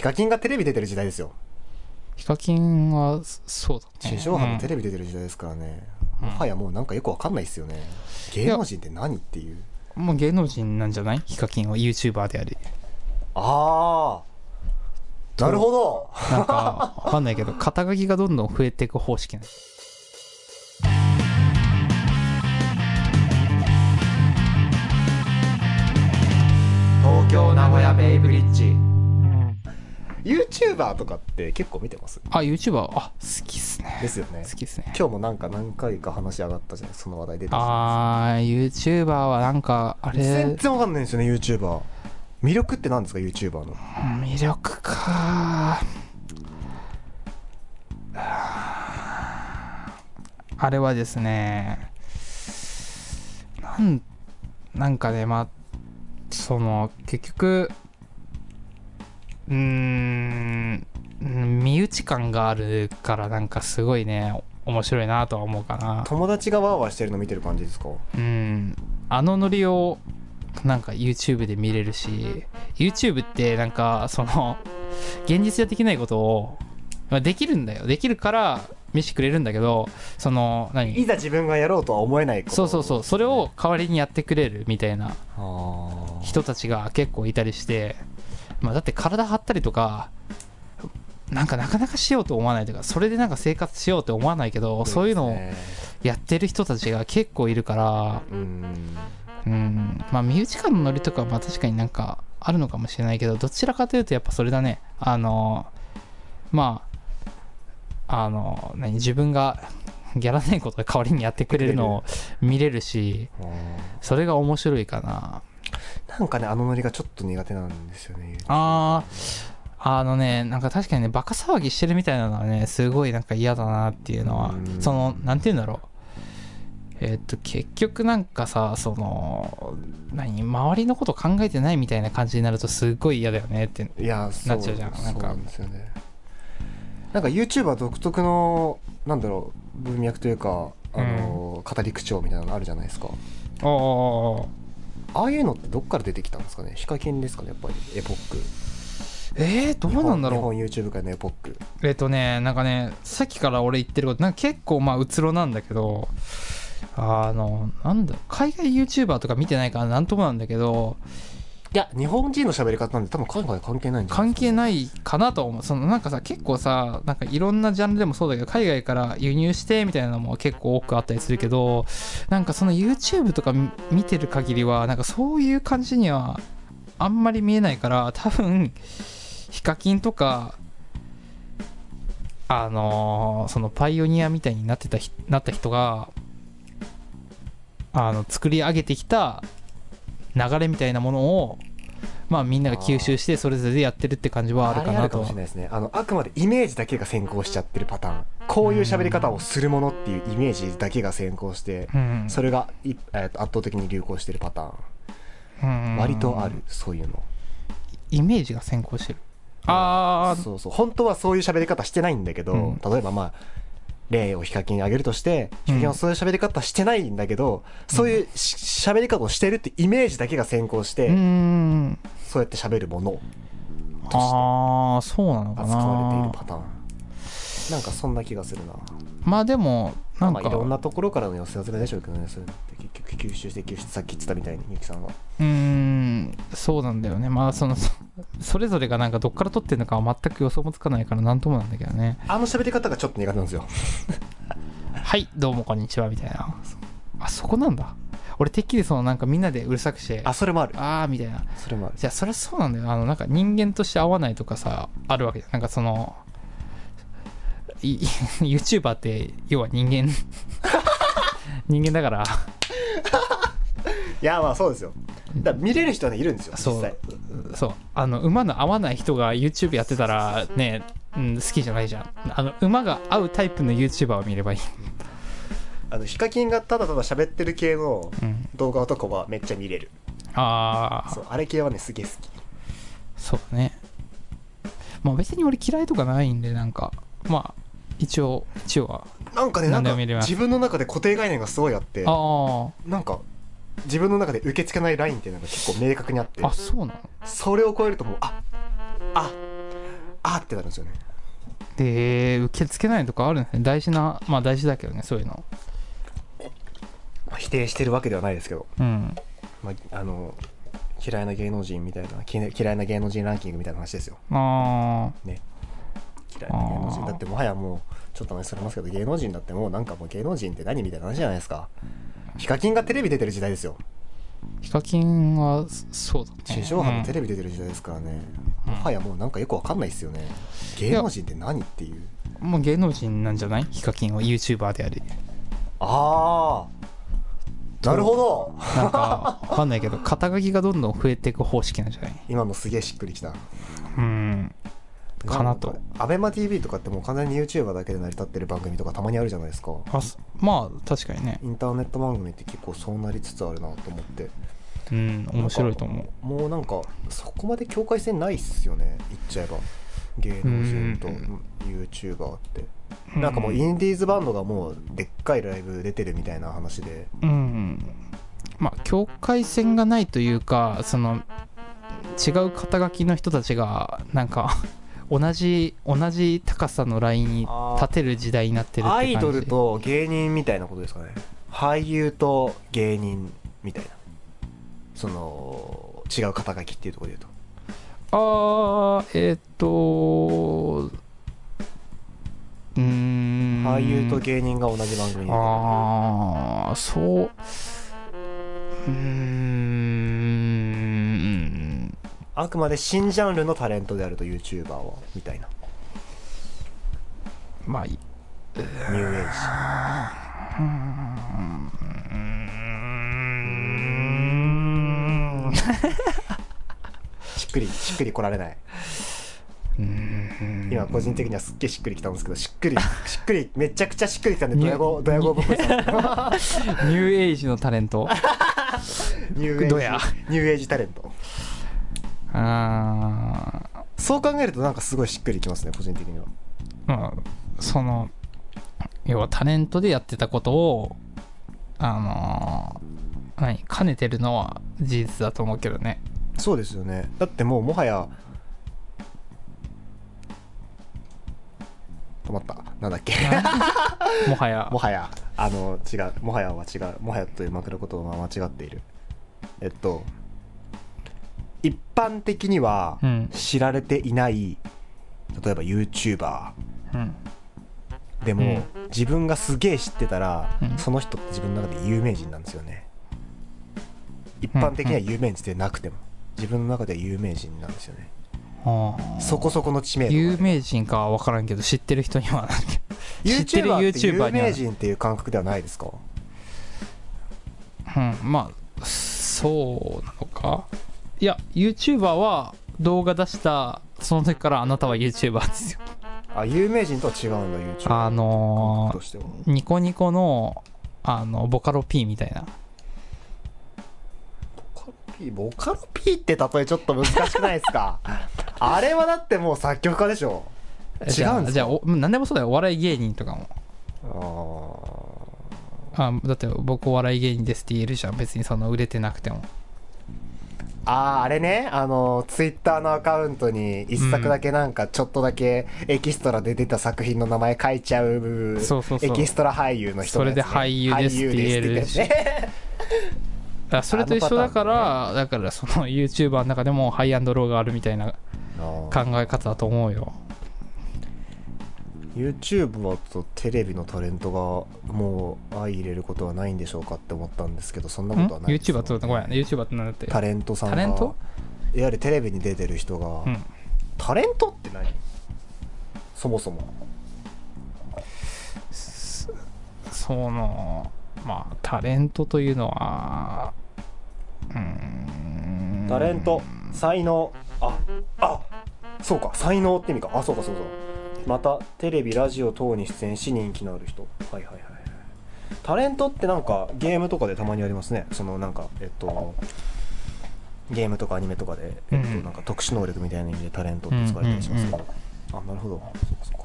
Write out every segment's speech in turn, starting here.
ヒカキンがテレビ出てる時代ですよ。ヒカキンはそうだね。地上波のテレレビ出てる時代ですからね、うん。もはやもうなんかよくわかんないですよね。芸能人って何っていう。ビもう芸能人なんじゃない？ヒカキンは YouTuber であり。ああなるほど。なんかわかんないけど 肩書きがどんどん増えていく方式な東京名古屋ベイブリッジ YouTuber とかって結構見てます？あ YouTuber あ好きっすね。ですよね。好きっすね。今日もなんか何回か話上がったじゃないその話題出てたあー YouTuber はなんかあれ。全然わかんないんですよね YouTuber 魅力って何ですか YouTuber の？魅力か。あれはですねなんなんかねまあその結局うーん身内感があるからなんかすごいね面白いなとは思うかな。友達がワーワーしてるの見てる感じですか？うん。あのノリをなんか YouTube で見れるし YouTube ってなんかその現実ではできないことをまあできるんだよ。できるから見せてくれるんだけどそのい何ざ自分がやろうとは思えないこと。そうそうそう。それを代わりにやってくれるみたいな人たちが結構いたりして、まあ、だって体張ったりとかなんかなかなかしようと思わないというかそれでなんか生活しようって思わないけどそういうのをやってる人たちが結構いるから。うん。うん。まあ身内間のノリとかはまあ確かになんかあるのかもしれないけどどちらかというとやっぱそれだね。あのまああの何自分がやらないことで代わりにやってくれるのを見れるしそれが面白いかななんかねあのノリがちょっと苦手なんですよね。あー。あのねなんか確かにねバカ騒ぎしてるみたいなのはねすごいなんか嫌だなっていうのはうん。そのなんて言うんだろう。えーっと結局なんかさその何周りのこと考えてないみたいな感じになるとすっごい嫌だよねってなっちゃうじゃん。なんか。ですよね。なんか YouTuber 独特のなんだろう文脈というかあの、語り口調みたいなのあるじゃないですか。ああああいうのってどっから出てきたんですかね？ヒカキンですかね？やっぱり。エポック。えー、どうなんだろう。日本 YouTube 界のエポック。えっとねなんかねさっきから俺言ってることなんか結構まあうつろなんだけどあのなんだ海外 YouTuber とか見てないからなんともなんだけどいや日本人の喋り方なんで多分海外関係ないんじゃない関係ないかなと思うそのなんかさ結構さなんかいろんなジャンルでもそうだけど海外から輸入してみたいなのも結構多くあったりするけどなんかその YouTube とか見てる限りはなんかそういう感じにはあんまり見えないから多分ヒカキンとかあのーそのパイオニアみたいになってたなった人があの作り上げてきた流れみたいなものをまあみんなが吸収してそれぞれでやってるって感じはあるかなと。もしれないですね。あのあくまでイメージだけが先行しちゃってるパターン。こういう喋り方をするものっていうイメージだけが先行してうん。それがい、えーと圧倒的に流行してるパターン。うん。割とあるそういうの。イメージが先行してる。ああそうそう。本当はそういう喋り方してないんだけど、うん。例えばまあ例をヒカキンに挙げるとしてヒカキンはそういう喋り方してないんだけど、そういうし喋り方をしてるってイメージだけが先行して、うーん。そうやって喋るものとしてああそうなのか扱われているなパターン。なんかそんな気がするな。まあでもなんまあ、かいろんなところからの寄せ集めでしょうけどねそれって結局吸収して吸収さっき言ってたみたいにみゆきさんは。うーんそうなんだよね。まあそのそそれぞれがなんかどっから取ってるのかは全く予想もつかないからなんともなんだけどね。あの喋り方がちょっと苦手なんですよ。はいどうもこんにちはみたいな。あそこなんだ。俺てっきりそのなんかみんなでうるさくしてあそれもある。あーみたいな。それもある。じゃあそれはそうなんだよ。あのなんか人間として合わないとかさあるわけなんかそのい YouTuber って要は人間。人間だから。いやまあそうですよ。だ見れる人はねいるんですよそう。実際そう。あの馬の合わない人が YouTube やってたらね、うん、好きじゃないじゃん。あの馬が合うタイプの YouTuber を見ればいい、あのヒカキンがただただ喋ってる系のうん、動画とかはめっちゃ見れる。ああそうあれ系はねすげえ好き。そうだね。まあ別に俺嫌いとかないんでなんか。まあ一応一応は。なんかねなんか自分の中で固定概念がすごいあって。あなんか自分の中で受け付けないラインっていうのが結構明確にあってああそうなの？それを超えるともうあああってなるんですよね。で受け付けないとかあるんですね。大事なまあ大事だけどねそういうの。まあ否定してるわけではないですけど、うん。まあ、あの嫌いな芸能人みたいなき嫌いな芸能人ランキングみたいな話ですよ。あ嫌いな芸能人だってもはやもうちょっと話されますけど芸能人だってもうなんかもう芸能人って何みたいな話じゃないですかヒカキンがテレビ出てる時代ですよ。ーヒカキンはそうだね。地上波もテレレビ出てる時代ですからね、うん。もはやもうなんかよくわかんないですよね。芸能人って何っていう。ビもう芸能人なんじゃない？ヒカキンは YouTuber であり。ああなるほど。なんかわかんないけど肩書きがどんどん増えていく方式なんじゃない？今のすげえしっくりきた。うんかなと。アベマ t v とかってもう完全に YouTuber だけで成り立ってる番組とかたまにあるじゃないですか。あすまあ確かにね。インターネット番組って結構そうなりつつあるなと思って。うん面白いと思う。もうなんかそこまで境界線ないっすよね。言っちゃえば。芸能人とうん。YouTuber って。なんかもうインディーズバンドがもうでっかいライブ出てるみたいな話で。うん。まあ境界線がないというかその違う肩書きの人たちがなんか同じ同じ高さのラインに立てる時代になってるってア感じ。イドルと芸人みたいなことですかね。俳優と芸人みたいな。その違う肩書きっていうところで言うと。あーえーっとうーん。俳優と芸人が同じ番組ああそう。うーんあくまで新ジャンルのタレントであると YouTuber はみたいな。まあいニューエイジ。しっくりしっくり来られない。今個人的にはすっげえしっくりきたんですけどしっくりしっくりめちゃくちゃしっくりきたんでドヤ顔ドヤ顔僕さん。ニューエイジのタレント？ニューエイジどや。ニューエイジタレントあそう考えるとなんかすごいしっくりきますね個人的には。ーまあその要はタレントでやってたことをあのー何兼ねてるのは事実だと思うけどね。そうですよね。だってもうもはや止まった。なんだっけ。もはや。もはやあの違う。もはやは違う。もはやという枕言葉は間違っている。えっと一般的にはうん。知られていない例えば YouTuber うん。でも、自分がすげえ知ってたら、うん。その人って自分の中で有名人なんですよね。一般的には有名人でなくても、自分の中では有名人なんですよね。そこそこの知名度が。有名人かは分からんけど知ってる人には知ってる YouTuber 有名人っていう感覚ではないですか？うん。まあそうなのか？いや YouTuber は動画出したその時からあなたは YouTuber ですよ。あ有名人とは違うんだ YouTuber あのーニコニコのあのボカロ P みたいな。ボカロ P ボカロ P って例えちょっと難しくないですか？あれはだってもう作曲家でしょ。違うんですか？じゃあ何でもそうだよ。お笑い芸人とかも。ああだって僕お笑い芸人ですって言えるじゃん。別にその売れてなくてもーあーあれね。あのツイッターのアカウントに一作だけなんかちょっとだけエキストラで出た作品の名前書いちゃうそうそうエキストラ俳優の人ね。それで俳優ですって言える俳優ですって言ってね。だそれと一緒だからだからその YouTuber の中でもハイアンドローがあるみたいな考え方だと思うよ YouTuber とテレビのタレントがもう相入れることはないんでしょうかって思ったんですけどそんなことはないですよ。YouTuber ってごめん。YouTuber って何だってタレントさんが。タレント？いわゆるテレビに出てる人が、うん。タレントって何？そもそも。そのまあタレントというのはうーん。タレント。才能。ああそうか。才能って意味か。あそうかそうそうまたテレビラジオ等に出演し人気のある人。はいはいはいはい。タレントってなんかゲームとかでたまにありますね。そのなんかえっとゲームとかアニメとかで、えっと、うん。なんか特殊能力みたいな意味でタレントって使われたりしますけど、あなるほど。そうかそうか。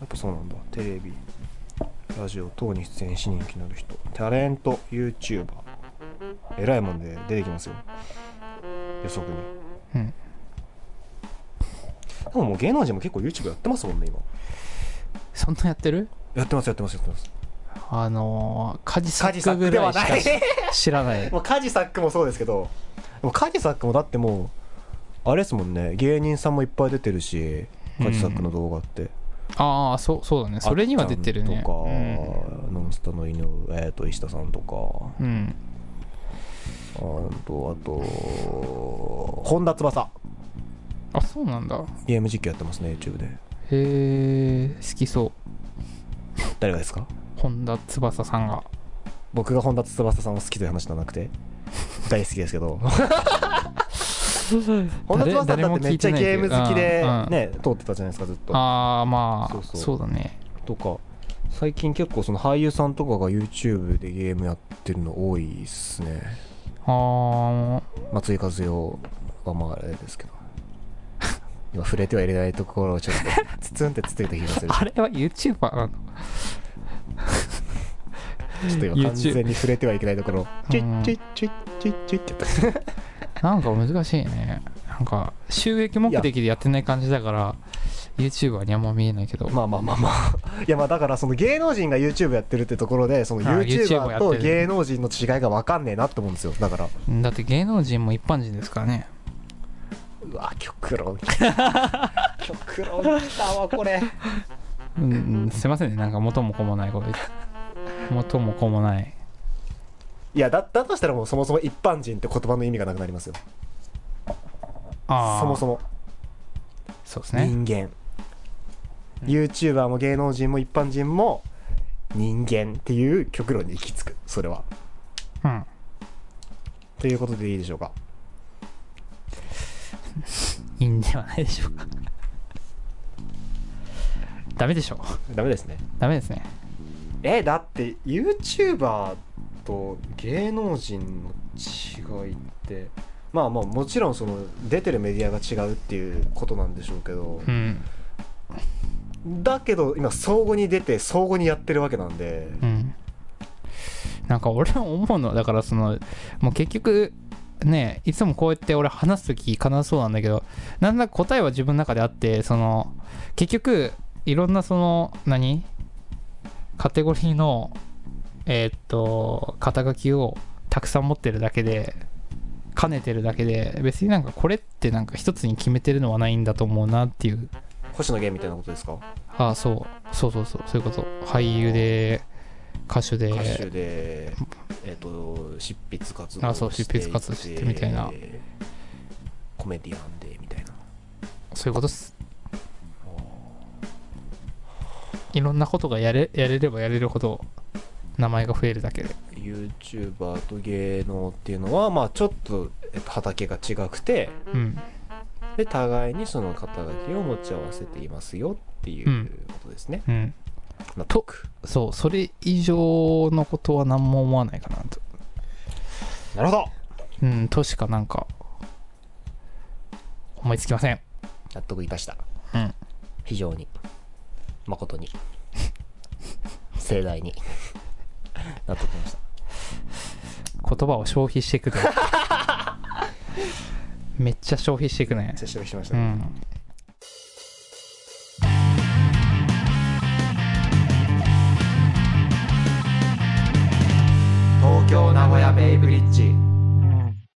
やっぱそうなんだ。テレビラジオ等に出演し人気のある人。タレント YouTuber えらいもんで出てきますよ。予測に。うんでももう芸能人も結構 YouTube やってますもんね今。そんなやってる？やってますやってますやってます。あのー、カジサックぐックではない。らいしかし知らない。もうカジサックもそうですけど。でもカジサックもだってもうあれですもんね。芸人さんもいっぱい出てるしカジサックの動画って、ああそうそうだね。それには出てるね。とか、うん。ノンスタの犬えっ、と石田さんとか。うん。あとあと本田翼あそうなんだ。ゲーム実況やってますね YouTube で。へえ好きそう。誰がですか？本田翼さんが。僕が本田翼さんを好きという話じゃなくて 大好きですけど。本田翼さんだってめっちゃゲーム好きでうんうん。ね通ってたじゃないですかずっと。ああまあそうそそううだね。とか最近結構その俳優さんとかが YouTube でゲームやってるの多いっすね。あ松井和代はまああれですけど今触れてはいれないところをちょっと ツツンってつついた気がする。ああれは YouTuber なの？ちょっと今完全に触れてはいけないところ。チュッチュッチュッチュッチュッってやった。なんか難しいね。なんか収益目的でやってない感じだから YouTuber にあんま見えないけど。まあまあまあまあ。いやまあだからその芸能人が YouTube やってるってところでその YouTuber と芸能人の違いが分かんねえなって思うんですよ。だから。だって芸能人も一般人ですからねうわ極論。極論きたわこれ。うんうんすいませんねなんか元も子もないこと言って。元も子もない。いやだだとしたらもうそもそも一般人って言葉の意味がなくなりますよ。ああそもそも。そうですね。人間、YouTuber も芸能人も一般人も人間っていう極論に行き着くそれは。うん。ということでいいでしょうか いいんではないでしょうか。ダメでしょダメですね。ダメですね。えだって YouTuber と芸能人の違いってまあまあもちろんその出てるメディアが違うっていうことなんでしょうけど。うん。だけど今相互に出て相互にやってるわけなんで。うん。なんか俺も思うのはだからそのもう結局ねいつもこうやって俺話す時必ずそうなんだけどなんだか答えは自分の中であってその結局いろんなその何？カテゴリーのえーっと肩書きをたくさん持ってるだけで兼ねてるだけで別になんかこれってなんか一つに決めてるのはないんだと思うなっていう。星野源みたいなことですか？ああそう。そうそうそう。そういうこと。俳優で歌手で。歌手でえっ、と執筆活動あそう執筆活動してみたいな。コメディアンでみたいな。そういうことっす。いろんなことがやれやれればやれるほど名前が増えるだけで。YouTuber と芸能っていうのはまあちょっと、えっと、畑が違くてうん。で互いにその肩書きを持ち合わせていますよっていううん。ことですね、うん納得。そうそれ以上のことは何も思わないかなと。なるほど。うんとしかなんか思いつきません。納得いたした。うん。非常に誠に盛大に納得しました。言葉を 消費していくね。めっちゃ消費していくね。接触しましうたね、ん東京名古屋ベイブリッジ